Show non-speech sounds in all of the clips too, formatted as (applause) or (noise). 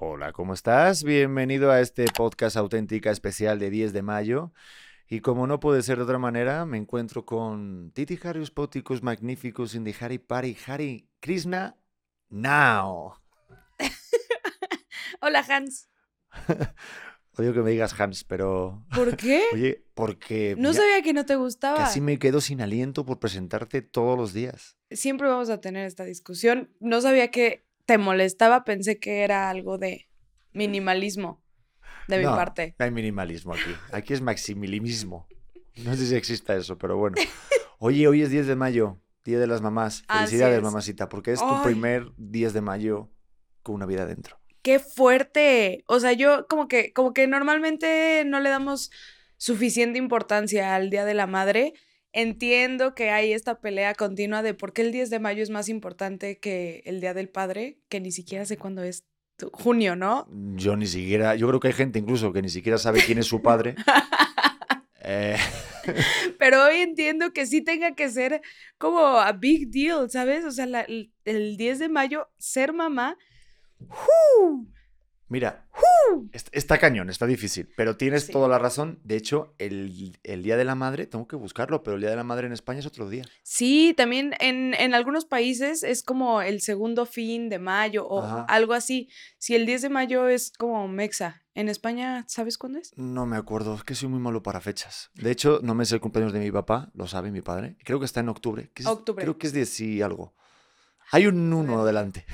Hola, ¿cómo estás? Bienvenido a este podcast auténtica especial de 10 de mayo. Y como no puede ser de otra manera, me encuentro con Titi Harius Poticus Magnificus in the Hari Pari Hari Krishna Now. (laughs) Hola, Hans. (laughs) Odio que me digas Hans, pero. (laughs) ¿Por qué? Oye, porque. no sabía que no te gustaba. Casi me quedo sin aliento por presentarte todos los días. Siempre vamos a tener esta discusión. No sabía que te molestaba. Pensé que era algo de minimalismo de mi parte. No hay minimalismo aquí. Aquí es maximilimismo. No sé si exista eso, pero bueno. (laughs) Oye, hoy es 10 de mayo, Día de las Mamás. Felicidades, es. mamacita, porque es tu Ay. primer 10 de mayo con una vida dentro. ¡Qué fuerte! O sea, yo como que, como que normalmente no le damos suficiente importancia al Día de la Madre. Entiendo que hay esta pelea continua de por qué el 10 de mayo es más importante que el Día del Padre, que ni siquiera sé cuándo es. Junio, ¿no? Yo ni siquiera, yo creo que hay gente incluso que ni siquiera sabe quién es su padre. (laughs) Eh, (laughs) Pero hoy entiendo que sí tenga que ser como a big deal, ¿sabes? O sea, la- el 10 de mayo, ser mamá. ¡uh! Mira, est- está cañón, está difícil, pero tienes Sí. toda la razón. De hecho, el, el Día de la Madre, tengo que buscarlo, pero el Día de la Madre en España es otro día. Sí, también en, en algunos países es como el segundo fin de mayo o Ajá. algo así. Si el 10 de mayo es como Mexa. En España, ¿sabes cuándo es? No me acuerdo, es que soy muy malo para fechas. De hecho, no me sé el cumpleaños de mi papá, lo sabe mi padre. Creo que está en octubre. que es- Octubre. Creo que es 10 y algo. Hay un ver. uno delante.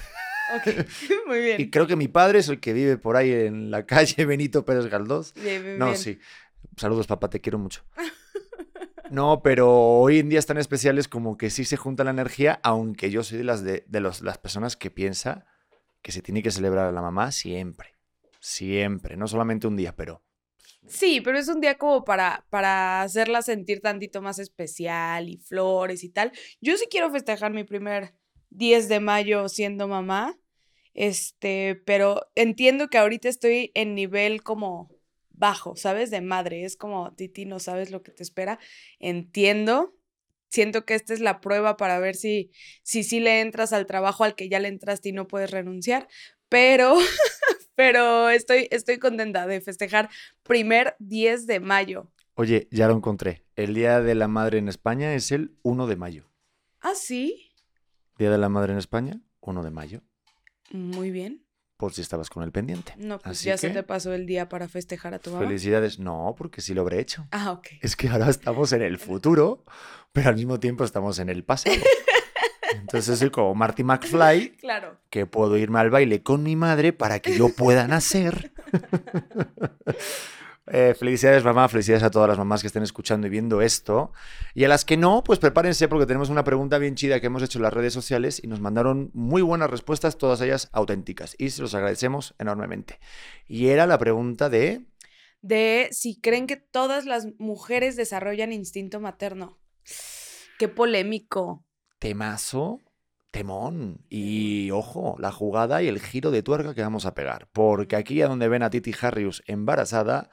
Ok, (laughs) muy bien. Y creo que mi padre es el que vive por ahí en la (laughs) calle Benito Pérez Galdós. Bien, bien, No, bien. sí. Saludos, papá, te quiero mucho. No, pero hoy en días tan especiales como que sí se junta la energía, aunque yo soy de las, de, de los- las personas que piensa que se tiene que celebrar a la mamá siempre. Siempre, no solamente un día, pero Sí, pero es un día como para, para hacerla sentir tantito más especial y flores y tal. Yo sí quiero festejar mi primer 10 de mayo siendo mamá, este, pero entiendo que ahorita estoy en nivel como bajo, ¿sabes? De madre. Es como, Titi, no sabes lo que te espera. Entiendo. Siento que esta es la prueba para ver si si, sí le entras al trabajo al que ya le entraste y no puedes renunciar. Pero, (laughs) pero estoy, estoy contenta de festejar primer 10 de mayo. Oye, ya lo encontré. El Día de la Madre en España es el 1 de mayo. Ah, sí. Día de la Madre en España, 1 de mayo. Muy bien. Por si estabas con el pendiente. No, pues Así ya se te pasó el día para festejar a tu mamá. Felicidades. No, porque sí lo habré hecho. Ah, ok. Es que ahora estamos en el futuro, pero al mismo tiempo estamos en el pasado. Entonces soy como Marty McFly, (laughs) Claro. que puedo irme al baile con mi madre para que yo pueda nacer. (laughs) Eh, felicidades mamá, felicidades a todas las mamás que estén escuchando y viendo esto. Y a las que no, pues prepárense porque tenemos una pregunta bien chida que hemos hecho en las redes sociales y nos mandaron muy buenas respuestas, todas ellas auténticas. Y se los agradecemos enormemente. Y era la pregunta de... De si creen que todas las mujeres desarrollan instinto materno. Qué polémico. temazo, temón. Y ojo, la jugada y el giro de tuerca que vamos a pegar. Porque aquí a donde ven a Titi Harrius embarazada,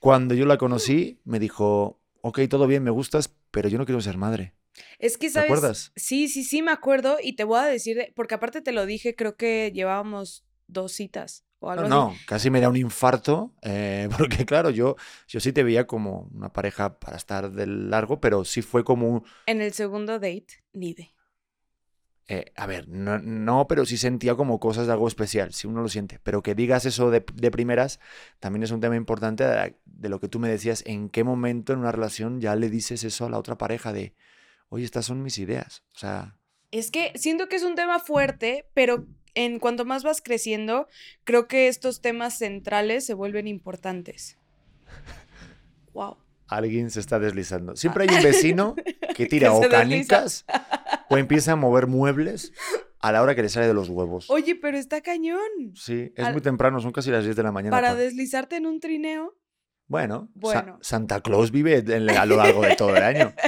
cuando yo la conocí, me dijo, ok, todo bien, me gustas, pero yo no quiero ser madre. Es que, ¿Te ¿sabes? acuerdas? Sí, sí, sí, me acuerdo. Y te voy a decir, de- porque aparte te lo dije, creo que llevábamos dos citas o algo No, así. no, casi me da un infarto, eh, (laughs) porque claro, yo, yo sí te veía como una pareja para estar de largo, pero sí fue como un, En el segundo date, ni de. Eh, a ver, no, no, pero sí sentía como cosas de algo especial, si uno lo siente. Pero que digas eso de, de primeras también es un tema importante de, de lo que tú me decías. ¿En qué momento en una relación ya le dices eso a la otra pareja de, oye, estas son mis ideas? O sea, Es que siento que es un tema fuerte, pero en cuanto más vas creciendo, creo que estos temas centrales se vuelven importantes. (laughs) Wow. Alguien se está deslizando. Siempre hay un vecino que (laughs) tira o desliza. canicas o empieza a mover muebles a la hora que le sale de los huevos. Oye, pero está cañón. Sí, es al- muy temprano, son casi las 10 de la mañana. Para pa- deslizarte en un trineo. Bueno, Sa- Bueno. Santa Claus vive en- a lo largo de todo el año. (laughs)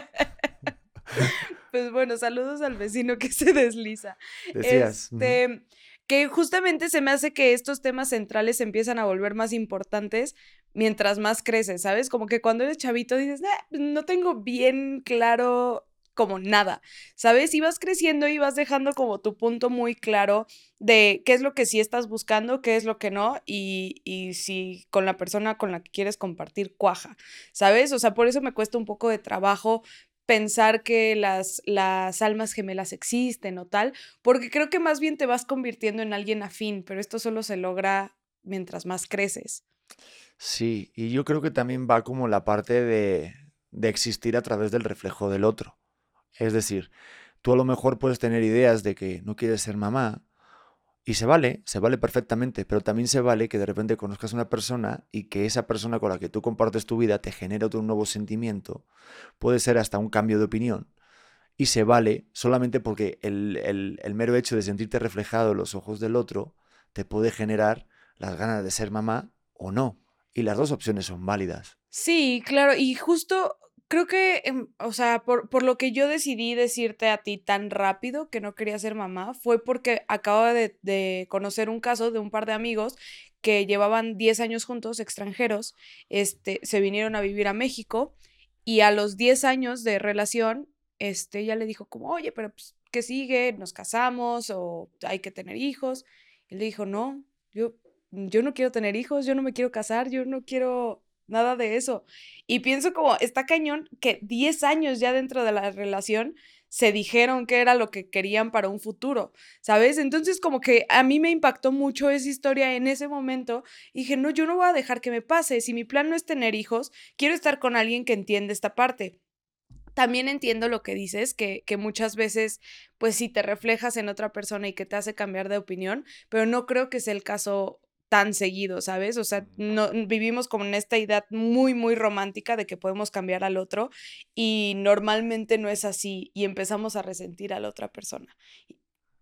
Pues bueno, saludos al vecino que se desliza. Decías. Este, que justamente se me hace que estos temas centrales se empiezan a volver más importantes mientras más creces, ¿sabes? Como que cuando eres chavito dices, "Nah, pues, no tengo bien claro como nada, ¿sabes? Y vas creciendo y vas dejando como tu punto muy claro de qué es lo que sí estás buscando, qué es lo que no, y, y si con la persona con la que quieres compartir cuaja, ¿sabes? O sea, por eso me cuesta un poco de trabajo pensar que las, las almas gemelas existen o tal, porque creo que más bien te vas convirtiendo en alguien afín, pero esto solo se logra mientras más creces. Sí, y yo creo que también va como la parte de, de existir a través del reflejo del otro. Es decir, tú a lo mejor puedes tener ideas de que no quieres ser mamá, y se vale, se vale perfectamente, pero también se vale que de repente conozcas a una persona y que esa persona con la que tú compartes tu vida te genere otro nuevo sentimiento, puede ser hasta un cambio de opinión. Y se vale solamente porque el, el mero hecho de sentirte reflejado en los ojos del otro te puede generar las ganas de ser mamá o no. Y las dos opciones son válidas. Sí, claro, y justo creo que, em, o sea, por, por, lo que yo decidí decirte a ti tan rápido que no quería ser mamá, fue porque acababa de, de conocer un caso de un par de amigos que llevaban 10 años juntos, extranjeros, este, se vinieron a vivir a México y a los 10 años de relación, este, ella le dijo como, oye, pero pues, ¿qué sigue? ¿Nos casamos o hay que tener hijos? Él le dijo, no, yo, yo no quiero tener hijos, yo no me quiero casar, yo no quiero nada de eso. Y pienso como, está cañón que 10 años ya dentro de la relación se dijeron que era lo que querían para un futuro, ¿sabes? Entonces como que a mí me impactó mucho esa historia en ese momento. Y dije, no, yo no voy a dejar que me pase. Si mi plan no es tener hijos, quiero estar con alguien que entiende esta parte. También entiendo lo que dices, que, que muchas veces, pues si te reflejas en otra persona y que te hace cambiar de opinión, pero no creo que sea el caso tan seguido, ¿sabes? O sea, no, vivimos como en esta idea muy, muy romántica de que podemos cambiar al otro y normalmente no es así y empezamos a resentir a la otra persona.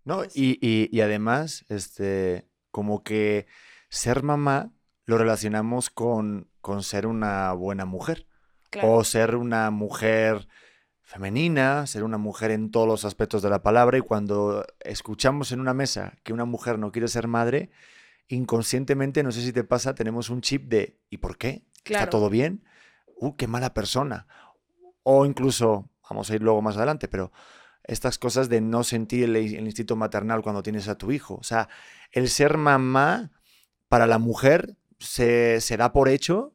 No, pues y, y, y, además, este, como que ser mamá lo relacionamos con, con ser una buena mujer claro. o ser una mujer femenina, ser una mujer en todos los aspectos de la palabra y cuando escuchamos en una mesa que una mujer no quiere ser madre, inconscientemente, no sé si te pasa, tenemos un chip de ¿y por qué? Claro. ¿Está todo bien? ¡Uh, qué mala persona! O incluso, vamos a ir luego más adelante, pero estas cosas de no sentir el, el instinto maternal cuando tienes a tu hijo. O sea, el ser mamá para la mujer se, se da por hecho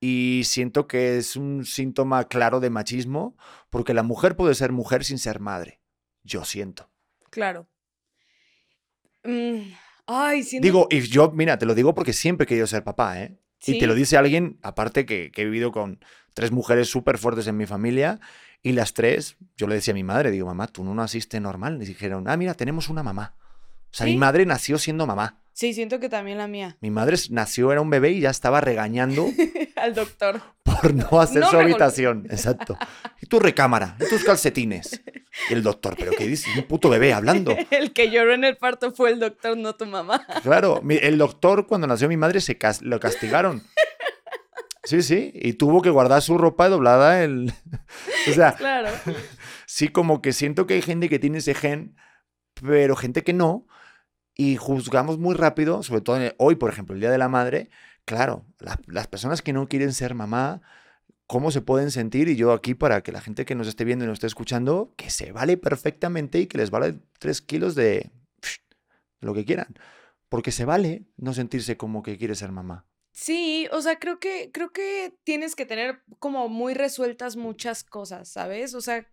y siento que es un síntoma claro de machismo porque la mujer puede ser mujer sin ser madre. Yo siento. Claro. Mm, Ay, siento... Digo, y yo, mira, te lo digo porque siempre he querido ser papá, ¿eh? ¿Sí? Y te lo dice alguien, aparte que, que he vivido con tres mujeres súper fuertes en mi familia, y las tres, yo le decía a mi madre, digo, mamá, tú no naciste normal. Y dijeron, ah, mira, tenemos una mamá. O sea, ¿Sí? mi madre nació siendo mamá. Sí, siento que también la mía. Mi madre nació, era un bebé y ya estaba regañando (laughs) al doctor por no hacer no su habitación. Exacto. Y tu recámara, y tus calcetines. Y el doctor, ¿pero qué dices? Un puto bebé hablando. (laughs) el que lloró en el parto fue el doctor, no tu mamá. (laughs) Claro, el doctor, cuando nació mi madre, se cas lo castigaron. Sí, sí, y tuvo que guardar su ropa doblada. El... o sea, claro. sí, como que siento que hay gente que tiene ese gen, pero gente que no y juzgamos muy rápido, sobre todo hoy, por ejemplo, el Día de la Madre, claro, la, las personas que no quieren ser mamá, ¿cómo se pueden sentir? Y yo aquí para que la gente que nos esté viendo y nos esté escuchando, que se vale perfectamente y que les vale tres kilos de lo que quieran. Porque se vale no sentirse como que quiere ser mamá. Sí, o sea, creo que, creo que tienes que tener como muy resueltas muchas cosas, ¿sabes? O sea,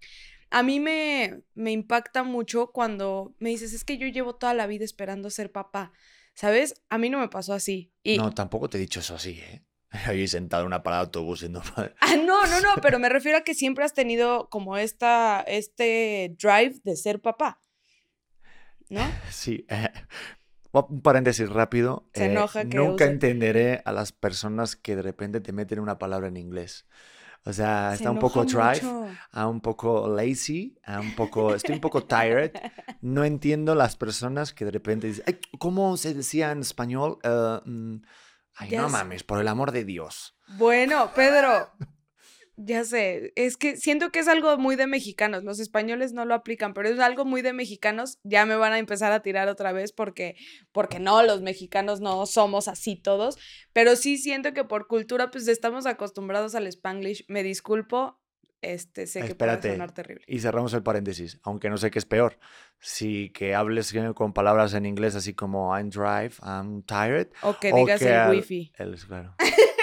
a mí me, me impacta mucho cuando me dices, es que yo llevo toda la vida esperando ser papá. ¿Sabes? A mí no me pasó así. Y... No, tampoco te he dicho eso así, ¿eh? (laughs) Ahí sentado en una parada de autobús siendo madre. Ah, no, no, no, pero (laughs) me refiero a que siempre has tenido como esta, este drive de ser papá. ¿No? (laughs) Sí. Eh, un paréntesis rápido. Se enoja eh, que Nunca entenderé a las personas que de repente te meten una palabra en inglés. O sea, Se está un poco drive, mucho. a un poco lazy, a un poco, estoy un poco tired. (laughs) No entiendo las personas que de repente dicen, Ay, ¿cómo se decía en español? Uh, mm, ay, no mames, por el amor de Dios. Bueno, Pedro, ya sé, es que siento que es algo muy de mexicanos, los españoles no lo aplican, pero es algo muy de mexicanos, ya me van a empezar a tirar otra vez porque, porque no, los mexicanos no somos así todos, pero sí siento que por cultura pues estamos acostumbrados al spanglish, me disculpo, este, sé que Espérate. puede sonar terrible. Y cerramos el paréntesis, aunque no sé qué es peor. Si que hables con palabras en inglés así como I'm drive, I'm tired. O que o digas que el wifi. el- claro. (laughs)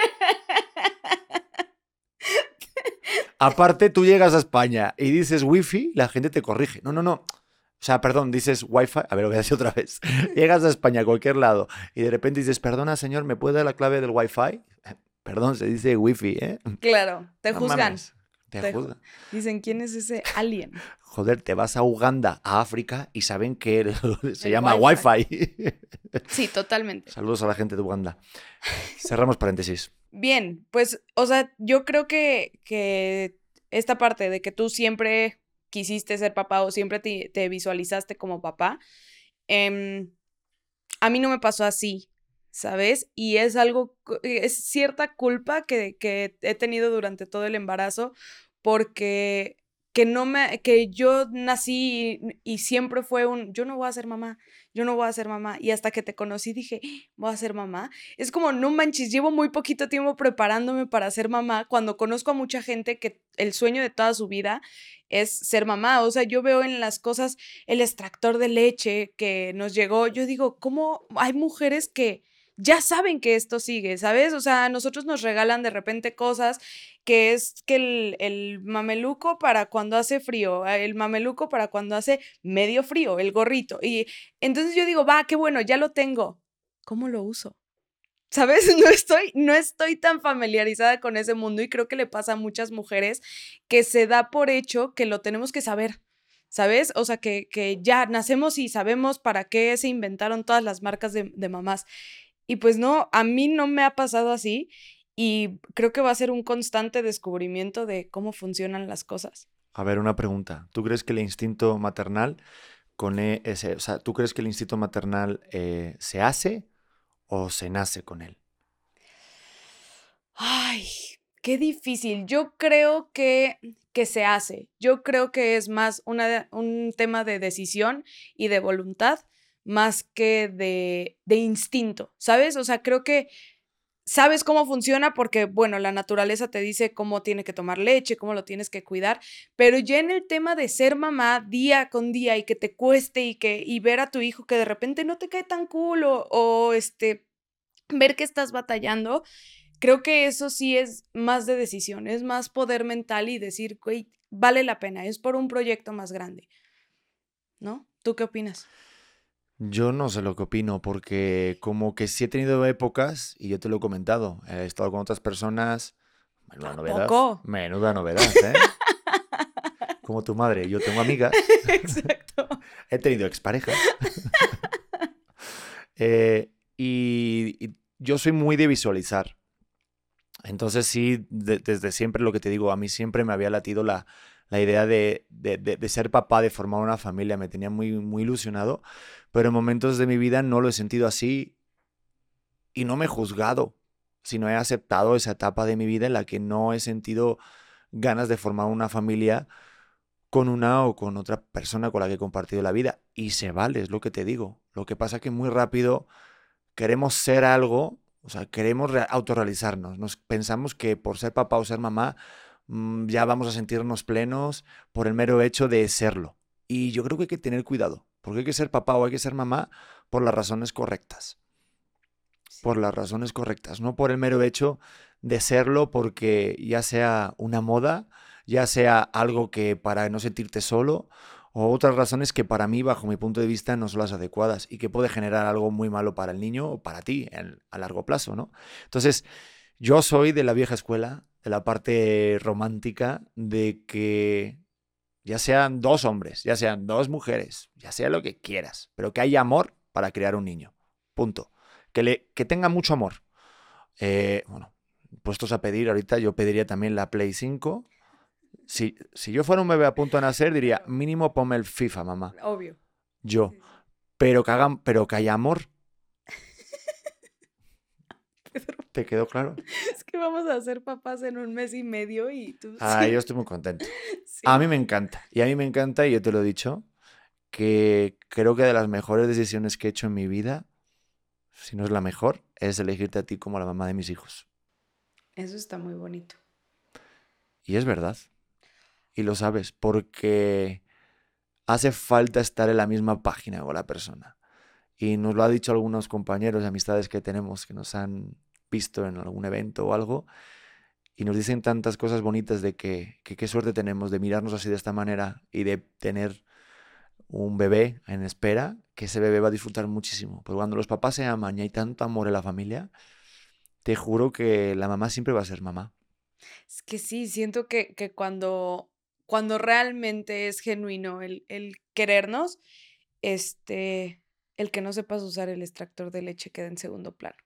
Aparte, tú llegas a España y dices wifi, la gente te corrige. No, no, no. O sea, perdón, dices wifi. A ver, lo voy a decir otra vez. (laughs) Llegas a España, a cualquier lado, y de repente dices, perdona, señor, ¿me puede dar la clave del wifi? (laughs) Perdón, se dice wifi, ¿eh? Claro, te No juzgan. mames, Te Te ju- juzgan. Dicen, ¿quién es ese alien? (laughs) Joder, te vas a Uganda, a África, y saben que se El llama wifi. wifi. Sí, totalmente. Saludos a la gente de Uganda. Cerramos paréntesis. Bien, pues, o sea, yo creo que, que esta parte de que tú siempre quisiste ser papá o siempre te, te visualizaste como papá, em, a mí no me pasó así, ¿sabes? Y es algo, es cierta culpa que, que he tenido durante todo el embarazo porque que no me, que yo nací y, y siempre fue un, yo no voy a ser mamá, yo no voy a ser mamá. Y hasta que te conocí dije, voy a ser mamá. Es como, no manches, llevo muy poquito tiempo preparándome para ser mamá cuando conozco a mucha gente que el sueño de toda su vida es ser mamá. O sea, yo veo en las cosas el extractor de leche que nos llegó. Yo digo, ¿cómo hay mujeres que ya saben que esto sigue, ¿sabes? O sea, nosotros nos regalan de repente cosas que es que el, el mameluco para cuando hace frío, el mameluco para cuando hace medio frío, el gorrito. Y entonces yo digo, va, qué bueno, ya lo tengo. ¿Cómo lo uso? ¿Sabes? (laughs) No estoy, no estoy tan familiarizada con ese mundo y creo que le pasa a muchas mujeres que se da por hecho que lo tenemos que saber. ¿Sabes? O sea, que, que ya nacemos y sabemos para qué se inventaron todas las marcas de, de mamás. Y pues no, a mí no me ha pasado así y creo que va a ser un constante descubrimiento de cómo funcionan las cosas. A ver, una pregunta. ¿Tú crees que el instinto maternal con e- ese, o sea, ¿tú crees que el instinto maternal eh, se hace o se nace con él? Ay, qué difícil. Yo creo que, que se hace. Yo creo que es más una, un tema de decisión y de voluntad más que de, de instinto, ¿sabes? O sea, creo que sabes cómo funciona porque, bueno, la naturaleza te dice cómo tiene que tomar leche, cómo lo tienes que cuidar, pero ya en el tema de ser mamá día con día y que te cueste y que y ver a tu hijo que de repente no te cae tan cool o, este ver que estás batallando, creo que eso sí es más de decisión, es más poder mental y decir, güey, vale la pena, es por un proyecto más grande. ¿No? ¿Tú qué opinas? Yo no sé lo que opino, porque como que sí he tenido épocas, y yo te lo he comentado, he estado con otras personas. Menuda ¿A novedad. Menuda novedad, ¿eh? (laughs) Como tu madre, yo tengo amigas, Exacto. (laughs) he tenido exparejas. (laughs) Eh, y, y yo soy muy de visualizar. Entonces sí, de- desde siempre lo que te digo, a mí siempre me había latido la, la idea de, de- ser papá, de formar una familia, me tenía muy, muy ilusionado, pero en momentos de mi vida no lo he sentido así y no me he juzgado, sino he aceptado esa etapa de mi vida en la que no he sentido ganas de formar una familia con una o con otra persona con la que he compartido la vida. Y se vale, es lo que te digo. Lo que pasa que muy rápido queremos ser algo, o sea, queremos re- autorrealizarnos. Nos pensamos que por ser papá o ser mamá ya vamos a sentirnos plenos por el mero hecho de serlo. Y yo creo que hay que tener cuidado, porque hay que ser papá o hay que ser mamá por las razones correctas. Por las razones correctas, no por el mero hecho de serlo porque ya sea una moda, ya sea algo que para no sentirte solo, o otras razones que para mí, bajo mi punto de vista, no son las adecuadas y que puede generar algo muy malo para el niño o para ti en- a largo plazo, ¿no? Entonces, yo soy de la vieja escuela, de la parte romántica, de que ya sean dos hombres, ya sean dos mujeres, ya sea lo que quieras, pero que haya amor para crear un niño. Punto. Que, le, que tenga mucho amor. Eh, bueno, puestos a pedir, ahorita yo pediría también la Play 5. Si, si yo fuera un bebé a punto de nacer, diría, (laughs) mínimo ponme el FIFA, mamá. Obvio. Yo. Sí. Pero que, hagan, pero que haya amor. (laughs) ¿Te quedó claro? (laughs) Que vamos a ser papás en un mes y medio y tú... Ah, sí, yo estoy muy contento. (laughs) sí. A mí me encanta. Y a mí me encanta, y yo te lo he dicho, que creo que de las mejores decisiones que he hecho en mi vida, si no es la mejor, es elegirte a ti como la mamá de mis hijos. Eso está muy bonito. Y es verdad. Y lo sabes, porque hace falta estar en la misma página con la persona. Y nos lo ha dicho algunos compañeros y amistades que tenemos que nos han visto en algún evento o algo. Y nos dicen tantas cosas bonitas de que qué suerte tenemos de mirarnos así de esta manera y de tener un bebé en espera, que ese bebé va a disfrutar muchísimo. Porque cuando los papás se aman y hay tanto amor en la familia, te juro que la mamá siempre va a ser mamá. Es que sí, siento que, que cuando, cuando realmente es genuino el, el querernos, este, el que no sepas usar el extractor de leche queda en segundo plano.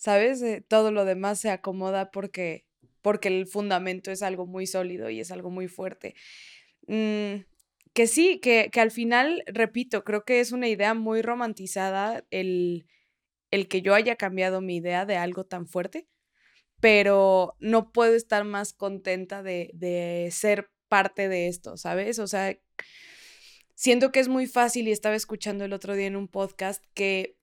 ¿Sabes? Todo lo demás se acomoda porque, porque el fundamento es algo muy sólido y es algo muy fuerte. Mm, que sí, que, que, al final, repito, creo que es una idea muy romantizada el, el que yo haya cambiado mi idea de algo tan fuerte, pero no puedo estar más contenta de, de ser parte de esto, ¿sabes? O sea, siento que es muy fácil y estaba escuchando el otro día en un podcast que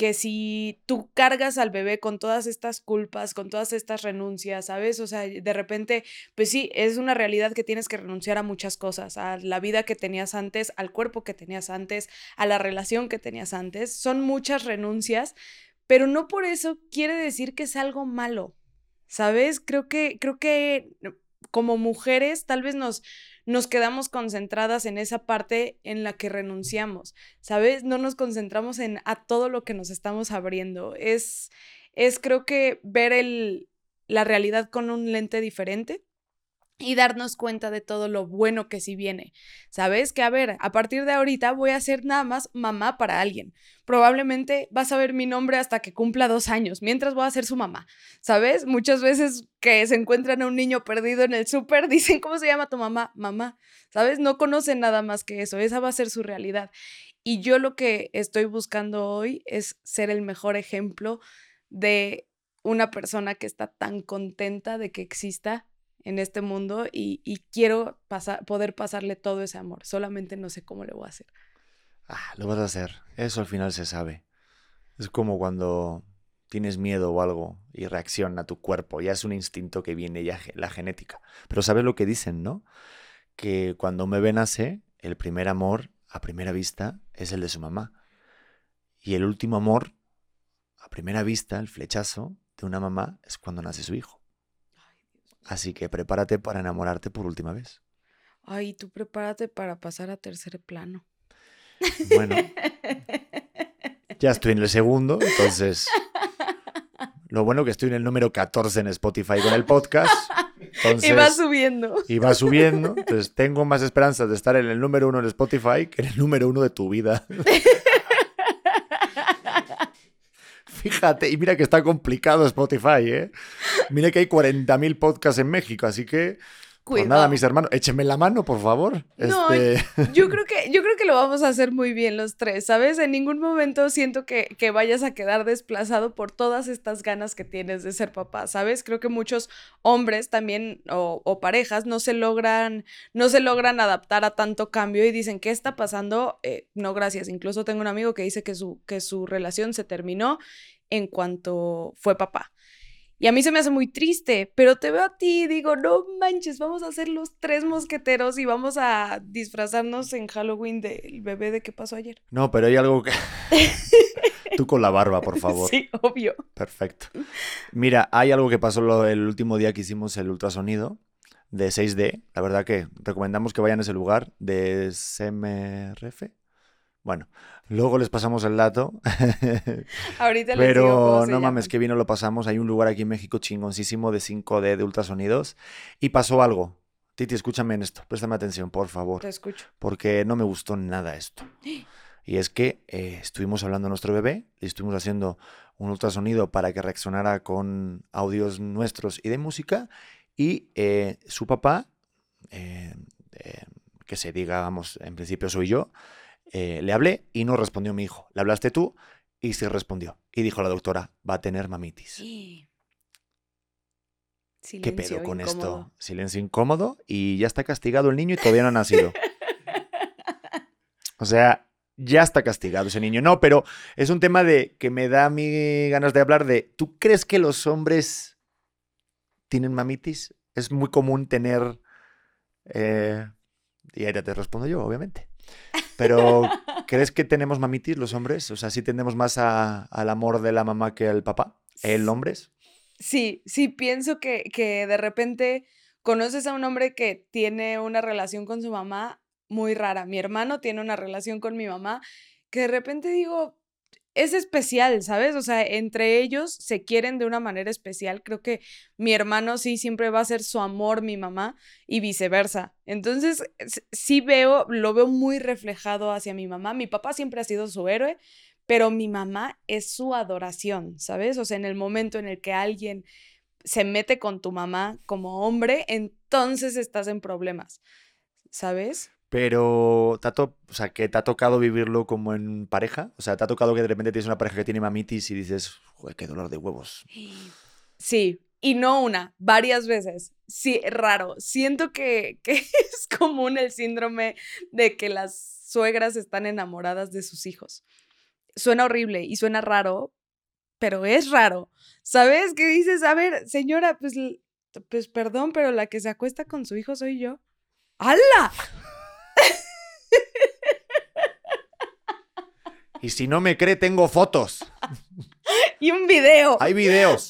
que si tú cargas al bebé con todas estas culpas, con todas estas renuncias, ¿sabes? O sea, de repente, pues sí, es una realidad que tienes que renunciar a muchas cosas, a la vida que tenías antes, al cuerpo que tenías antes, a la relación que tenías antes. Son muchas renuncias, pero no por eso quiere decir que es algo malo, ¿sabes? Creo que, creo que como mujeres tal vez nos, nos quedamos concentradas en esa parte en la que renunciamos, ¿sabes? No nos concentramos en a todo lo que nos estamos abriendo. Es, es creo que ver el, la realidad con un lente diferente y darnos cuenta de todo lo bueno que sí viene. ¿Sabes? Que a ver, a partir de ahorita voy a ser nada más mamá para alguien. Probablemente vas a ver mi nombre hasta que cumpla dos años, mientras voy a ser su mamá. ¿Sabes? Muchas veces que se encuentran a un niño perdido en el súper, (laughs) dicen, ¿cómo se llama tu mamá? Mamá. ¿Sabes? No conocen nada más que eso. Esa va a ser su realidad. Y yo lo que estoy buscando hoy es ser el mejor ejemplo de una persona que está tan contenta de que exista en este mundo y, quiero poder pasarle todo ese amor. Solamente no sé cómo lo voy a hacer. Ah, lo vas a hacer. Eso al final se sabe. Es como cuando tienes miedo o algo y reacciona tu cuerpo. Ya es un instinto que viene ya la genética. Pero sabes lo que dicen, ¿no? Que cuando me ven nace, el primer amor a primera vista es el de su mamá. Y el último amor a primera vista, el flechazo de una mamá, es cuando nace su hijo. Así que prepárate para enamorarte por última vez. Ay, tú prepárate para pasar a tercer plano. Bueno, ya (laughs) estoy en el segundo, entonces. Lo bueno que estoy en el número 14 en Spotify con el podcast. y va subiendo. Y va subiendo. Entonces tengo más esperanzas de estar en el número uno en Spotify que en el número uno de tu vida. (laughs) Fíjate, y mira que está complicado Spotify, ¿eh? Mira que hay 40.000 podcasts en México, así que... Pues nada, mis hermanos, échenme la mano, por favor. No, este (laughs) yo, creo que, yo creo que lo vamos a hacer muy bien los tres, ¿sabes? En ningún momento siento que, que, vayas a quedar desplazado por todas estas ganas que tienes de ser papá, ¿sabes? Creo que muchos hombres también o, o, parejas no se logran, no se logran adaptar a tanto cambio y dicen, ¿qué está pasando? Eh, no, gracias. Incluso tengo un amigo que dice que su, que su relación se terminó en cuanto fue papá. Y a mí se me hace muy triste, pero te veo a ti y digo, no manches, vamos a ser los tres mosqueteros y vamos a disfrazarnos en Halloween del bebé de qué pasó ayer. No, pero hay algo que... (laughs) Tú con la barba, por (laughs) favor. Sí, obvio. Perfecto. Mira, hay algo que pasó el último día que hicimos el ultrasonido de 6D. La verdad que recomendamos que vayan a ese lugar de SMRF. Bueno, luego les pasamos el dato. (laughs) Ahorita les Pero no mames, que bien lo pasamos. Hay un lugar aquí en México chingoncísimo de 5D de ultrasonidos. Y pasó algo. Titi, escúchame en esto. Préstame atención, por favor. Te escucho. Porque no me gustó nada esto. (gasps) Y es que eh, estuvimos hablando a nuestro bebé y estuvimos haciendo un ultrasonido para que reaccionara con audios nuestros y de música. Y eh, su papá, eh, que se diga, vamos, en principio soy yo, eh, le hablé y no respondió mi hijo. Le hablaste tú y sí respondió. Y dijo la doctora, va a tener mamitis. Sí. (gasps) ¿Qué pedo con esto? Silencio incómodo y ya está castigado el niño y todavía no ha nacido. (laughs) o sea, ya está castigado ese niño. No, pero es un tema de que me da a mí ganas de hablar de, ¿tú crees que los hombres tienen mamitis? Es muy común tener Eh, y ahora te respondo yo, obviamente. Pero, ¿crees que tenemos mamitis los hombres? O sea, ¿sí tendemos más a- al amor de la mamá que al papá? ¿El hombres? Sí, sí, pienso que, que de repente conoces a un hombre que tiene una relación con su mamá muy rara. Mi hermano tiene una relación con mi mamá que de repente digo, es especial, ¿sabes? O sea, entre ellos se quieren de una manera especial. Creo que mi hermano sí siempre va a ser su amor, mi mamá, y viceversa. Entonces, sí veo, lo veo muy reflejado hacia mi mamá. Mi papá siempre ha sido su héroe, pero mi mamá es su adoración, ¿sabes? O sea, en el momento en el que alguien se mete con tu mamá como hombre, entonces estás en problemas, ¿sabes? Pero, ¿te ha o sea, que te ha tocado vivirlo como en pareja? O sea, ¿te ha tocado que de repente tienes una pareja que tiene mamitis y dices, joder, qué dolor de huevos? Sí, y no una, varias veces. Sí, raro. Siento que, (laughs) que es común el síndrome de que las suegras están enamoradas de sus hijos. Suena horrible y suena raro, pero es raro. ¿Sabes? Que dices, a ver, señora, pues, pues perdón, pero la que se acuesta con su hijo soy yo. ¡Hala! Y si no me cree, tengo fotos. (laughs) Y un video. Hay videos.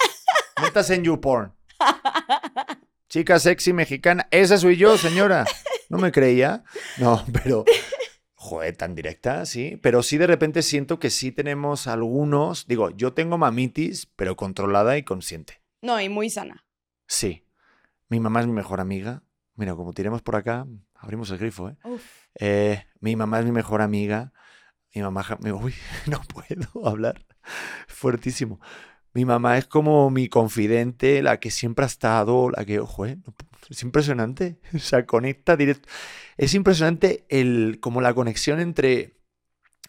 Metas en YouPorn. Chica sexy mexicana. Esa soy yo, señora. ¿No me creía? No, pero... Joder, tan directa, sí. Pero sí de repente siento que sí tenemos algunos... Digo, yo tengo mamitis, pero controlada y consciente. No, y muy sana. Sí. Mi mamá es mi mejor amiga. Mira, como tiremos por acá, abrimos el grifo, ¿eh? Uf. Eh, mi mamá es mi mejor amiga. Mi mamá... me- Uy, (laughs) no puedo (laughs) hablar. Fuertísimo. Mi mamá es como mi confidente, la que siempre ha estado, la que, ojo, eh, es impresionante. (laughs) O sea, conecta directo. Es impresionante el, como la conexión entre,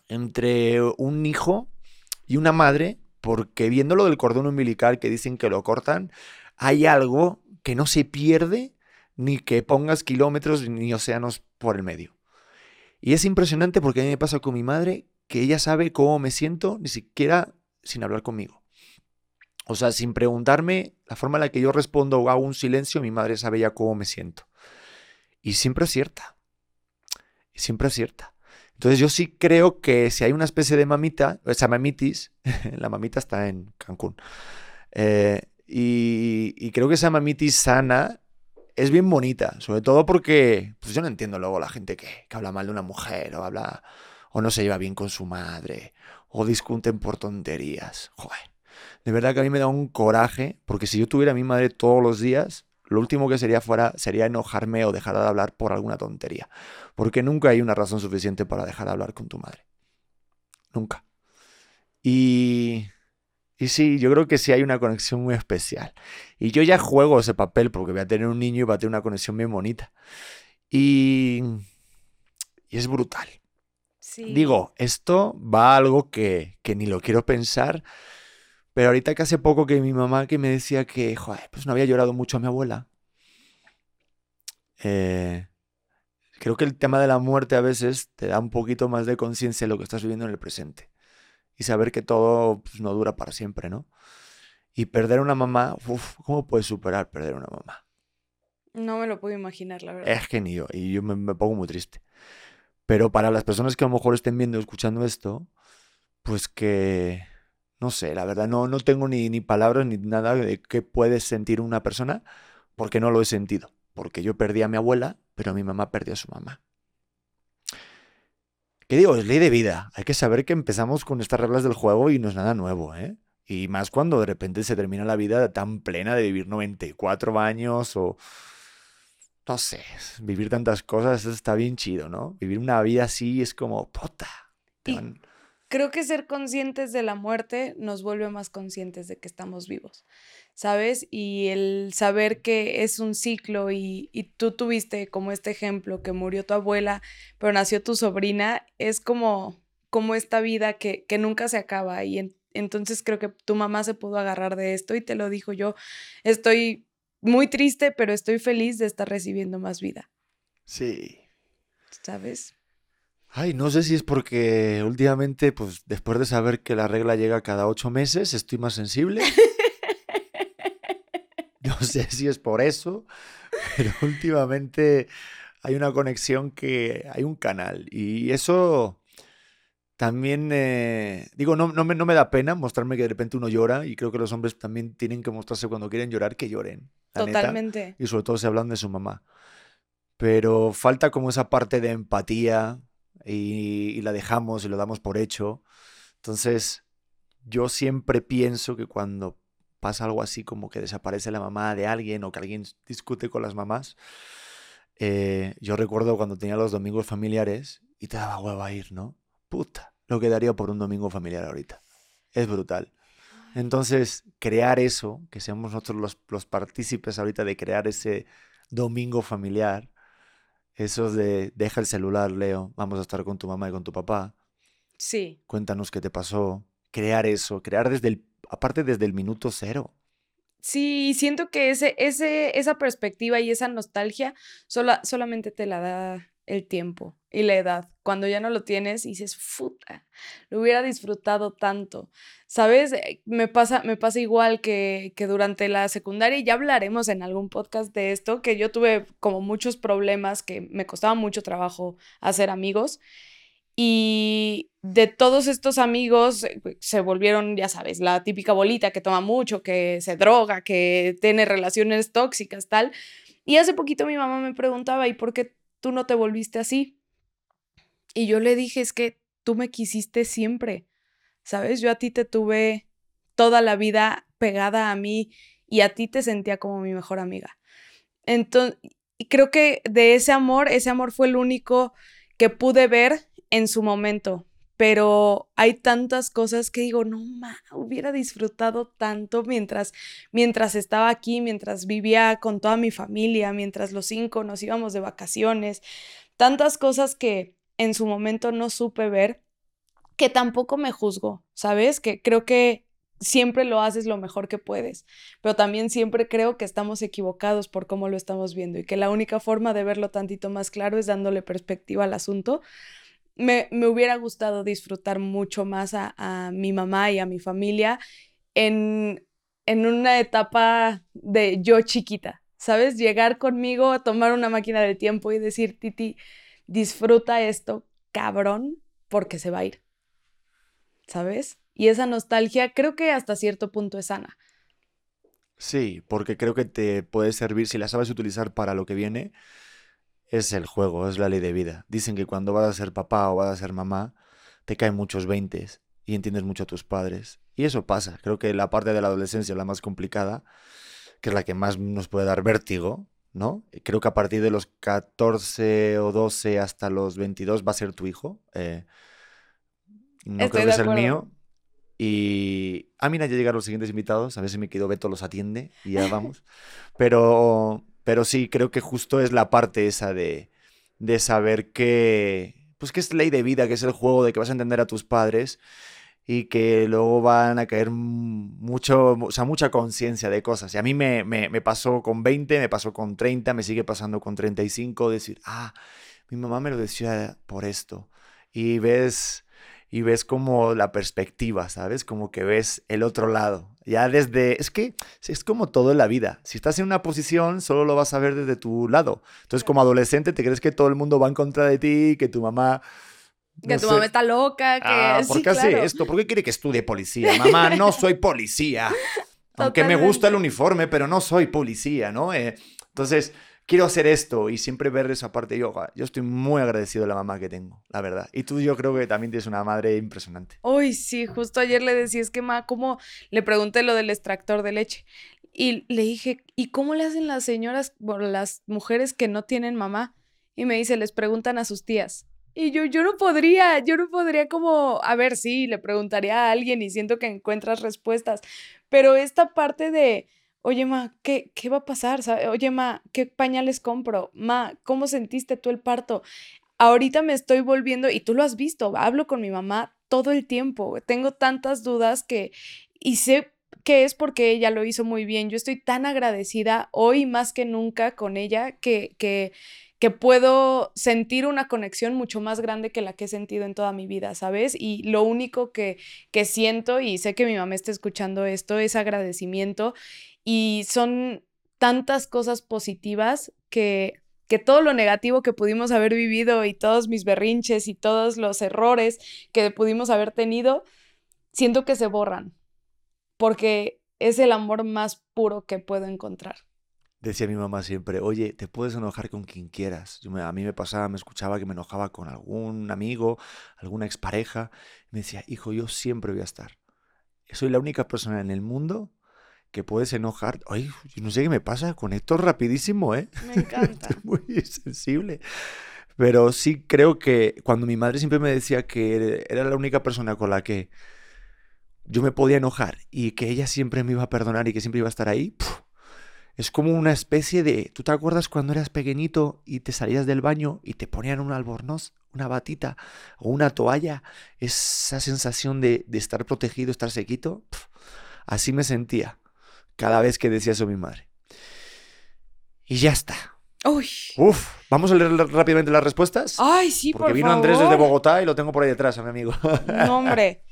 entre un hijo y una madre, porque viendo lo del cordón umbilical que dicen que lo cortan, hay algo que no se pierde ni que pongas kilómetros ni océanos por el medio. Y es impresionante porque a mí me pasa con mi madre que ella sabe cómo me siento, ni siquiera sin hablar conmigo. O sea, sin preguntarme la forma en la que yo respondo o hago un silencio, mi madre sabe ya cómo me siento. Y siempre acierta. Y siempre acierta. Entonces yo sí creo que si hay una especie de mamita, esa mamitis, (laughs) la mamita está en Cancún, eh, y creo que esa mamitis sana es bien bonita, sobre todo porque pues yo no entiendo luego la gente que, que habla mal de una mujer o habla o no se lleva bien con su madre o discuten por tonterías. Joder, de verdad que a mí me da un coraje porque si yo tuviera a mi madre todos los días, lo último que sería fuera sería enojarme o dejar de hablar por alguna tontería, porque nunca hay una razón suficiente para dejar de hablar con tu madre. Nunca. Y y sí, yo creo que sí hay una conexión muy especial. Y yo ya juego ese papel porque voy a tener un niño y va a tener una conexión bien bonita. Y, y es brutal. Sí. Digo, esto va a algo que, que ni lo quiero pensar, pero ahorita que hace poco que mi mamá que me decía que, joder, pues no había llorado mucho a mi abuela. Eh, creo que el tema de la muerte a veces te da un poquito más de conciencia de lo que estás viviendo en el presente y saber que todo pues, no dura para siempre, ¿no? Y perder una mamá, uf, ¿cómo puedes superar perder una mamá? No me lo puedo imaginar, la verdad. Es genio y yo me, me pongo muy triste. Pero para las personas que a lo mejor estén viendo o escuchando esto, pues que, no sé, la verdad no, no tengo ni, ni palabras ni nada de qué puede sentir una persona porque no lo he sentido. Porque yo perdí a mi abuela, pero mi mamá perdió a su mamá. ¿Qué digo? Es ley de vida. Hay que saber que empezamos con estas reglas del juego y no es nada nuevo, ¿eh? Y más cuando de repente se termina la vida tan plena de vivir 94 años o... No sé, vivir tantas cosas está bien chido, ¿no? Vivir una vida así es como, puta. Creo que ser conscientes de la muerte nos vuelve más conscientes de que estamos vivos, ¿sabes? Y el saber que es un ciclo y, y tú tuviste como este ejemplo que murió tu abuela, pero nació tu sobrina, es como, como esta vida que, que nunca se acaba. Y en- entonces creo que tu mamá se pudo agarrar de esto y te lo dijo yo. Estoy muy triste, pero estoy feliz de estar recibiendo más vida, Sí. ¿sabes? Ay, no sé si es porque últimamente, pues después de saber que la regla llega cada ocho meses, estoy más sensible. (laughs) No sé si es por eso, pero (laughs) últimamente hay una conexión que hay un canal y eso también, eh, digo, no, no, me, no me da pena mostrarme que de repente uno llora y creo que los hombres también tienen que mostrarse cuando quieren llorar, que lloren. Totalmente. y sobre todo se hablan de su mamá. Pero falta como esa parte de empatía y, y la dejamos y lo damos por hecho. Entonces, yo siempre pienso que cuando pasa algo así como que desaparece la mamá de alguien o que alguien discute con las mamás, eh, yo recuerdo cuando tenía los domingos familiares y te daba huevo a ir, ¿no? Puta, lo que daría por un domingo familiar ahorita. Es brutal. Entonces, crear eso, que seamos nosotros los, los partícipes ahorita de crear ese domingo familiar, eso de deja el celular, Leo, vamos a estar con tu mamá y con tu papá. Sí. Cuéntanos qué te pasó. Crear eso, crear desde el, aparte desde el minuto cero. Sí, siento que ese, ese, esa perspectiva y esa nostalgia sola, solamente te la da el tiempo y la edad. Cuando ya no lo tienes, dices, puta, lo hubiera disfrutado tanto. ¿Sabes? Eh, me pasa, me pasa igual que, que durante la secundaria, y ya hablaremos en algún podcast de esto, que yo tuve como muchos problemas que me costaba mucho trabajo hacer amigos. Y de todos estos amigos eh, se volvieron, ya sabes, la típica bolita que toma mucho, que se droga, que tiene relaciones tóxicas, tal. Y hace poquito mi mamá me preguntaba, ¿y por qué tú no te volviste así? Y yo le dije, es que tú me quisiste siempre, ¿sabes? Yo a ti te tuve toda la vida pegada a mí y a ti te sentía como mi mejor amiga. Entonces, creo que de ese amor, ese amor fue el único que pude ver en su momento, pero hay tantas cosas que digo, no, ma, hubiera disfrutado tanto mientras, mientras estaba aquí, mientras vivía con toda mi familia, mientras los cinco nos íbamos de vacaciones, tantas cosas que en su momento no supe ver, que tampoco me juzgo, ¿sabes? Que creo que siempre lo haces lo mejor que puedes, pero también siempre creo que estamos equivocados por cómo lo estamos viendo y que la única forma de verlo tantito más claro es dándole perspectiva al asunto me, hubiera gustado disfrutar mucho más a, mi mamá y a mi familia en, en una etapa de yo chiquita, ¿sabes? Llegar conmigo, a tomar una máquina del tiempo y decir, Titi, disfruta esto, cabrón, porque se va a ir, ¿sabes? Y esa nostalgia creo que hasta cierto punto es sana. Sí, porque creo que te puede servir si la sabes utilizar para lo que viene es el juego, es la ley de vida. Dicen que cuando vas a ser papá o vas a ser mamá, te caen muchos veintes y entiendes mucho a tus padres. Y eso pasa. Creo que la parte de la adolescencia, la más complicada, que es la que más nos puede dar vértigo, ¿no? Creo que a partir de los 14 o 12 hasta los 22 va a ser tu hijo. Eh, no creo que sea el mío. Y. Ah, mira, ya llegaron los siguientes invitados. A ver si me quedo Beto los atiende y ya vamos. (laughs) Pero pero sí, creo que justo es la parte esa de, de saber que, pues que es ley de vida, que es el juego de que vas a entender a tus padres y que luego van a caer mucho, o sea, mucha conciencia de cosas. Y a mí me, me, me, pasó con 20, me pasó con 30, me sigue pasando con 35, decir, ah, mi mamá me lo decía por esto. Y ves, y ves como la perspectiva, ¿sabes? Como que ves el otro lado. Ya desde, es que es como todo en la vida. Si estás en una posición, solo lo vas a ver desde tu lado. Entonces, como adolescente, te crees que todo el mundo va en contra de ti, que tu mamá... que tu mamá está loca, que... Ah, (laughs) ¿Por qué hace esto? ¿Por qué quiere que estudie policía? Mamá, no soy policía. (laughs) Aunque me gusta el uniforme, pero no soy policía, ¿no? Eh, entonces, quiero hacer esto y siempre ver esa parte yoga. Yo estoy muy agradecido de la mamá que tengo, la verdad. Y tú yo creo que también tienes una madre impresionante. Uy, sí, justo ayer le decía, es que ma, ¿cómo? Le pregunté lo del extractor de leche. Y le dije, ¿y cómo le hacen las señoras, bueno, las mujeres que no tienen mamá? Y me dice, les preguntan a sus tías. Y yo, yo no podría, yo no podría como, a ver, sí, le preguntaría a alguien y siento que encuentras respuestas, pero esta parte de, Oye, ma, ¿qué, qué va a pasar? Oye, ma, ¿qué pañales compro? Ma, ¿cómo sentiste tú el parto? Ahorita me estoy volviendo, y tú lo has visto, hablo con mi mamá todo el tiempo. Tengo tantas dudas que, y sé que es porque ella lo hizo muy bien. Yo estoy tan agradecida hoy más que nunca con ella que, que, que puedo sentir una conexión mucho más grande que la que he sentido en toda mi vida, ¿sabes? Y lo único que, que siento, y sé que mi mamá está escuchando esto, es agradecimiento y son tantas cosas positivas que, que todo lo negativo que pudimos haber vivido y todos mis berrinches y todos los errores que pudimos haber tenido, siento que se borran, porque es el amor más puro que puedo encontrar. Decía mi mamá siempre, oye, te puedes enojar con quien quieras. a mí me pasaba, me escuchaba que me enojaba con algún amigo, alguna expareja. Me decía, hijo, yo siempre voy a estar. Soy la única persona en el mundo que puedes enojar. Ay, yo no sé qué me pasa, conecto rapidísimo, ¿eh? Me encanta. (laughs) muy sensible. Pero sí creo que cuando mi madre siempre me decía que era la única persona con la que yo me podía enojar y que ella siempre me iba a perdonar y que siempre iba a estar ahí, es como una especie de... ¿Tú te acuerdas cuando eras pequeñito y te salías del baño y te ponían un albornoz, una batita o una toalla? Esa sensación de, estar protegido, estar sequito. así me sentía cada vez que decía eso mi madre. Y ya está. Uy. Uf, vamos a leer rápidamente las respuestas. Ay, sí, Porque vino Andrés desde Bogotá y lo tengo por ahí detrás, a mi amigo. No, hombre.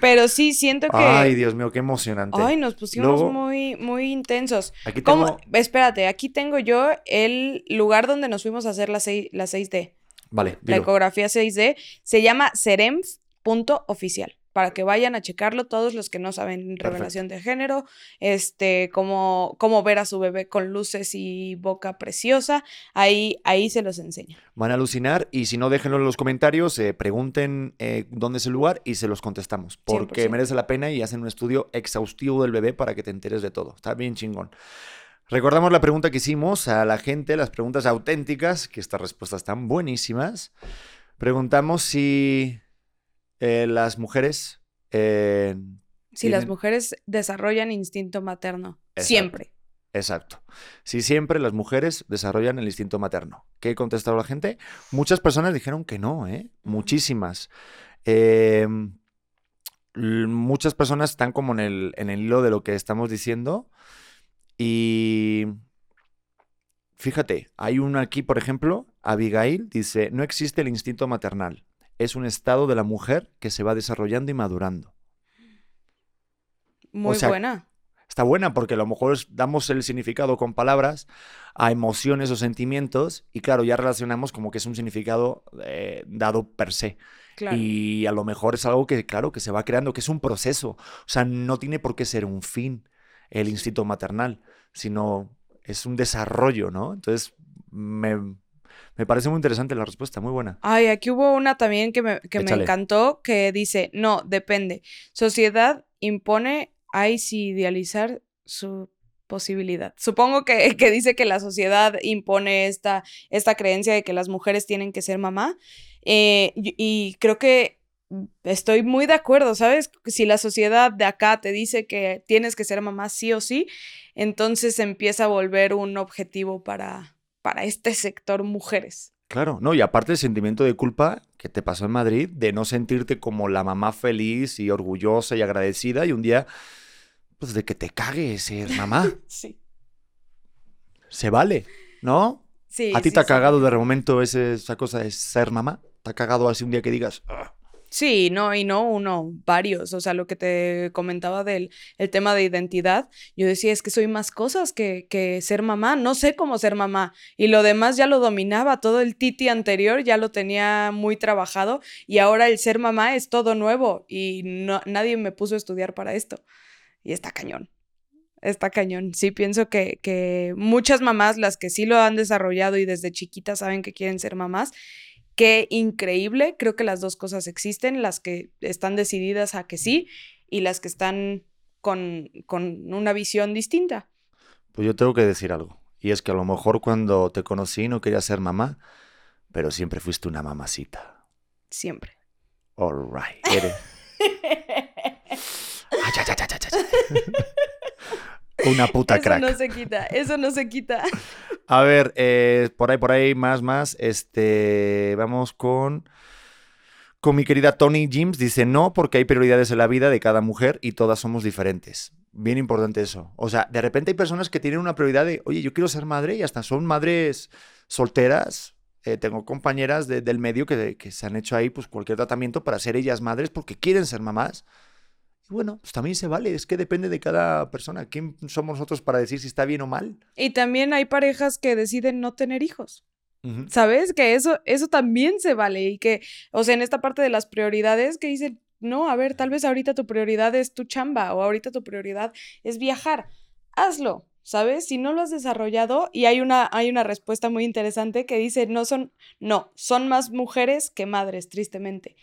Pero sí, siento que. Ay, Dios mío, qué emocionante. Ay, nos pusimos muy, muy intensos. Aquí tengo... Espérate, aquí tengo yo el lugar donde nos fuimos a hacer la, 6, la 6D. Vale. La ecografía 6D. Se llama seremf.oficial para que vayan a checarlo todos los que no saben revelación de género, este, cómo, cómo ver a su bebé con luces y boca preciosa, ahí, ahí se los enseña. Van a alucinar y si no, déjenlo en los comentarios, eh, pregunten eh, dónde es el lugar y se los contestamos, porque merece la pena y hacen un estudio exhaustivo del bebé para que te enteres de todo. Está bien chingón. Recordamos la pregunta que hicimos a la gente, las preguntas auténticas, que estas respuestas están buenísimas. Preguntamos si eh, las mujeres... Eh, si las mujeres desarrollan instinto materno. Siempre. Exacto. Si siempre las mujeres desarrollan el instinto materno. ¿Qué contestado la gente? Muchas personas dijeron que no, ¿eh? Muchísimas. Em, muchas personas están como en el, en el hilo de lo que estamos diciendo. Y fíjate, hay una aquí, por ejemplo, Abigail dice, no existe el instinto maternal es un estado de la mujer que se va desarrollando y madurando. Muy buena. Está buena porque a lo mejor damos el significado con palabras a emociones o sentimientos y claro, ya relacionamos como que es un significado eh, dado per se. Y a lo mejor es algo que, claro, que se va creando, que es un proceso. O sea, no tiene por qué ser un fin el instinto maternal, sino es un desarrollo, ¿no? Entonces, me, me parece muy interesante la respuesta, muy buena. Ay, aquí hubo una también que me, que me encantó, que dice, no, depende. Sociedad impone, hay si idealizar su posibilidad. Supongo que, (laughs) que, dice que la sociedad impone esta, esta creencia de que las mujeres tienen que ser mamá. Eh, y, creo que estoy muy de acuerdo, ¿sabes? Si la sociedad de acá te dice que tienes que ser mamá sí o sí, entonces empieza a volver un objetivo para, para este sector mujeres. Claro, no, y aparte el sentimiento de culpa que te pasó en Madrid, de no sentirte como la mamá feliz y orgullosa y agradecida, y un día, pues de que te cague ser mamá. (laughs) sí. Se vale, ¿no? Sí. ¿A ti te ha cagado de momento esa cosa de ser mamá? ¿Te ha cagado así un día que digas, ah"? Sí, no, y no uno, varios. O sea, lo que te comentaba del el tema de identidad, yo decía, es que soy más cosas que, que ser mamá, no sé cómo ser mamá. Y lo demás ya lo dominaba, todo el titi anterior ya lo tenía muy trabajado y ahora el ser mamá es todo nuevo y no, nadie me puso a estudiar para esto. Y está cañón. Está cañón. Sí, pienso que, que muchas mamás, las que sí lo han desarrollado y desde chiquitas saben que quieren ser mamás, Qué increíble, creo que las dos cosas existen, las que están decididas a que sí y las que están con, con una visión distinta. Pues yo tengo que decir algo, y es que a lo mejor cuando te conocí no quería ser mamá, pero siempre fuiste una mamacita. Siempre. All right. (laughs) Una puta crack. Eso no se quita, eso no se quita. (laughs) A ver, eh, por ahí, por ahí, más, más. Este, vamos con, con mi querida Tony James. Dice, no, porque hay prioridades en la vida de cada mujer y todas somos diferentes. Bien importante eso. O sea, de repente hay personas que tienen una prioridad de, oye, yo quiero ser madre y hasta son madres solteras. Eh, tengo compañeras del medio que, se han hecho ahí pues cualquier tratamiento para ser ellas madres porque quieren ser mamás Y bueno, pues también se vale, es que depende de cada persona. ¿Quién somos nosotros para decir si está bien o mal? Y también hay parejas que deciden no tener hijos. ¿Sabes? Que eso, eso también se vale y que, o sea, en esta parte de las prioridades que dicen, no, a ver, tal vez ahorita tu prioridad es tu chamba o ahorita tu prioridad es viajar. Hazlo, ¿sabes? Si no lo has desarrollado y hay una, hay una respuesta muy interesante que dice, no son, no, son más mujeres que madres, tristemente.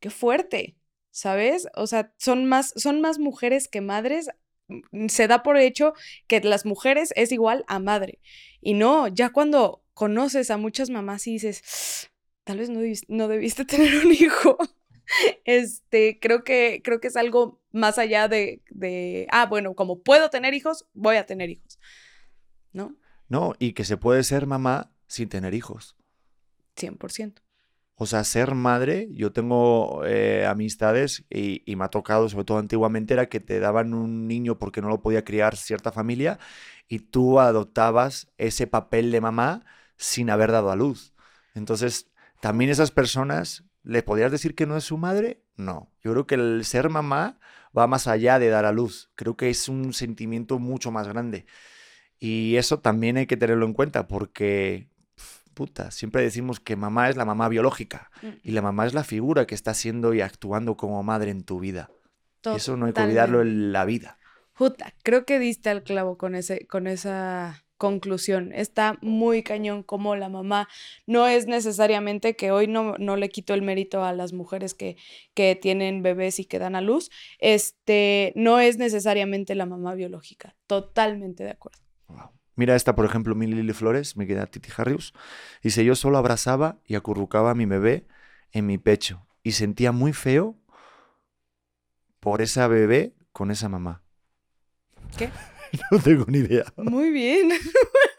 Qué fuerte, ¿sabes? O sea, son más, son más mujeres que madres. Mm, se da por hecho que las mujeres es igual a madre. Y no, ya cuando conoces a muchas mamás y dices, tal vez no, no debiste (laughs) tener un hijo. Este, creo que, creo que es algo más allá de, de, ah, bueno, como puedo tener hijos, voy a tener hijos. ¿No? No, y que se puede ser mamá sin tener hijos. 100%. O sea, ser madre, yo tengo eh, amistades y, y, me ha tocado, sobre todo antiguamente, era que te daban un niño porque no lo podía criar cierta familia y tú adoptabas ese papel de mamá sin haber dado a luz. Entonces, también esas personas, ¿le podrías decir que no es su madre? No. Yo creo que el ser mamá va más allá de dar a luz. Creo que es un sentimiento mucho más grande. Y eso también hay que tenerlo en cuenta porque, puta, siempre decimos que mamá es la mamá biológica mm. y la mamá es la figura que está siendo y actuando como madre en tu vida. Eso no hay que olvidarlo en la vida. Puta, creo que diste al clavo con, ese, con esa conclusión. Está muy cañón como la mamá no es necesariamente que hoy no, no le quito el mérito a las mujeres que, que, tienen bebés y que dan a luz, este, no es necesariamente la mamá biológica. Totalmente de acuerdo. Mira esta, por ejemplo, mi Lili Flores, me queda Titi Harrius. Dice, yo solo abrazaba y acurrucaba a mi bebé en mi pecho y sentía muy feo por esa bebé con esa mamá. ¿Qué? (laughs) No tengo ni idea. Muy bien. (laughs)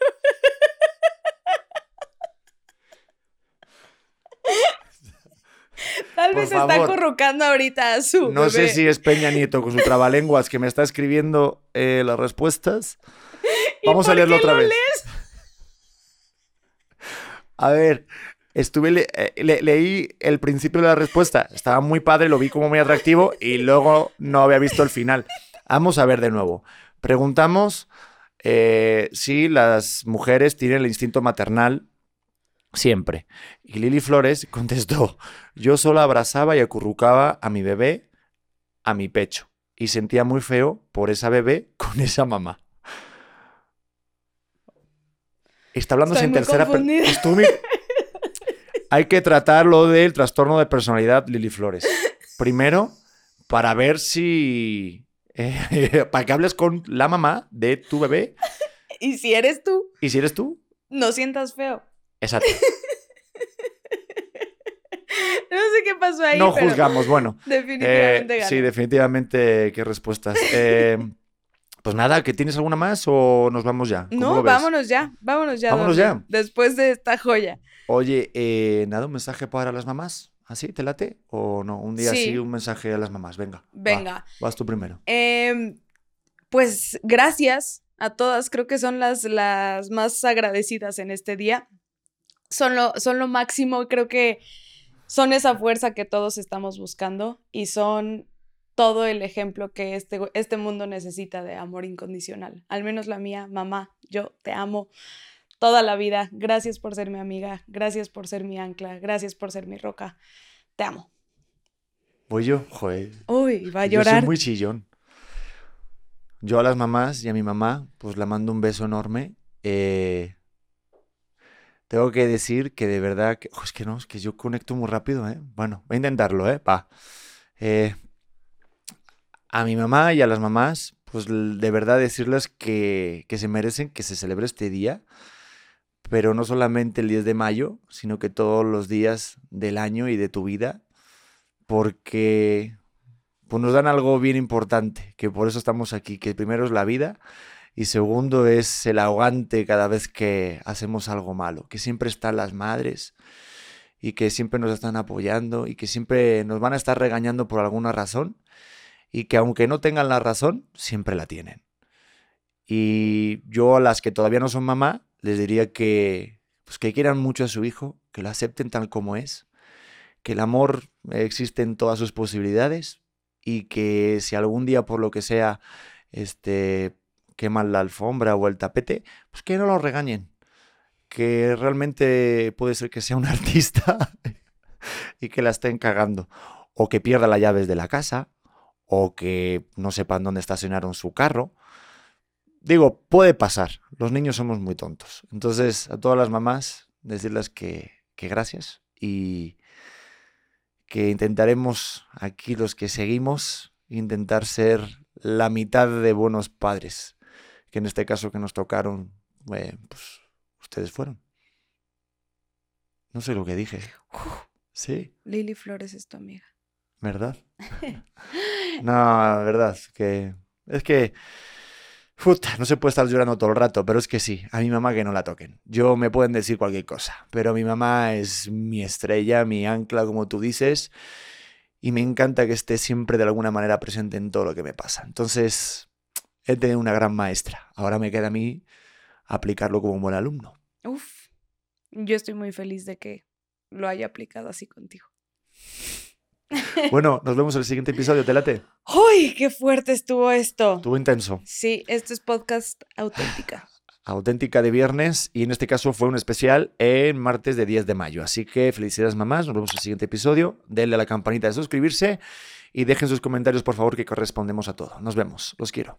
Tal vez está acurrucando ahorita a su. No sé si es Peña Nieto con su trabalenguas que me está escribiendo eh, las respuestas. (laughs) Vamos a leerlo otra vez. A ver, estuve eh, leí el principio de la respuesta. Estaba muy padre, lo vi como muy atractivo y luego no había visto el final. Vamos a ver de nuevo. Preguntamos eh, si las mujeres tienen el instinto maternal siempre. Y Lili Flores (laughs) contestó, yo solo abrazaba y acurrucaba a mi bebé a mi pecho y sentía muy feo por esa bebé (laughs) con esa mamá. Está hablando en tercera persona. (laughs) Hay que tratarlo del trastorno de personalidad Lili Flores. Primero, para ver si eh, para que hables con la mamá de tu bebé. ¿Y si eres tú? ¿Y si eres tú? No sientas feo. Exacto. (laughs) no sé qué pasó ahí. No juzgamos, bueno. (laughs) Definitivamente. Eh, sí, definitivamente, qué respuestas. (laughs) Eh, pues nada, ¿que tienes alguna más o nos vamos ya? No, vámonos ya, vámonos ya. Vámonos ya. Después de esta joya. Oye, nada, un mensaje para las mamás. ¿Así? ¿Te late? ¿O no? Un día sí. un mensaje a las mamás. Venga. Venga. vas tú primero. Em, pues gracias a todas. Creo que son las, las más agradecidas en este día. Son lo, son lo máximo. Creo que son esa fuerza que todos estamos buscando y son todo el ejemplo que este, este mundo necesita de amor incondicional. Al menos la mía, mamá, yo te amo toda la vida. Gracias por ser mi amiga, gracias por ser mi ancla, gracias por ser mi roca. Te amo. Voy yo, joder. Uy, va a llorar. Yo soy muy chillón. Yo a las mamás y a mi mamá, pues la mando un beso enorme. Eh, tengo que decir que de verdad, que, es que no, es que yo conecto muy rápido, ¿eh? Bueno, voy a intentarlo, ¿eh? Va. Eh, a mi mamá y a las mamás, pues de verdad decirles que, que se merecen que se celebre este día pero no solamente el 10 de mayo, sino que todos los días del año y de tu vida, porque pues, nos dan algo bien importante, que por eso estamos aquí, que primero es la vida y segundo es el ahogante cada vez que hacemos algo malo, que siempre están las madres y que siempre nos están apoyando y que siempre nos van a estar regañando por alguna razón y que aunque no tengan la razón, siempre la tienen. Y yo a las que todavía no son mamá, les diría que, pues, que quieran mucho a su hijo, que lo acepten tal como es, que el amor existe en todas sus posibilidades y que si algún día por lo que sea este, queman la alfombra o el tapete, pues que no lo regañen. Que realmente puede ser que sea un (laughs) artista y que la estén cagando. O que pierda las llaves de la casa, o que no sepan dónde estacionaron su carro. Digo, puede pasar. Los niños somos muy tontos. Entonces, a todas las mamás, decirles que, que gracias y que intentaremos aquí los que seguimos intentar ser la mitad de buenos padres, que en este caso que nos tocaron, eh, pues ustedes fueron. No sé lo que dije. Sí. Lili Flores es tu amiga. ¿Verdad? (laughs) no, verdad, que es que Puta, no se puede estar llorando todo el rato, pero es que sí, a mi mamá que no la toquen. Yo me pueden decir cualquier cosa, pero mi mamá es mi estrella, mi ancla, como tú dices, y me encanta que esté siempre de alguna manera presente en todo lo que me pasa. Entonces, he tenido una gran maestra. Ahora me queda a mí aplicarlo como un buen alumno. Uf, yo estoy muy feliz de que lo haya aplicado así contigo. (laughs) Bueno, nos vemos en el siguiente episodio, ¿te late? ¡Uy, qué fuerte estuvo esto! Estuvo intenso. Sí, esto es podcast auténtica. (sighs) Auténtica de viernes y en este caso fue un especial en martes de 10 de mayo. Así que felicidades mamás, nos vemos en el siguiente episodio. Denle a la campanita de suscribirse y dejen sus comentarios por favor que correspondemos a todo. Nos vemos, los quiero.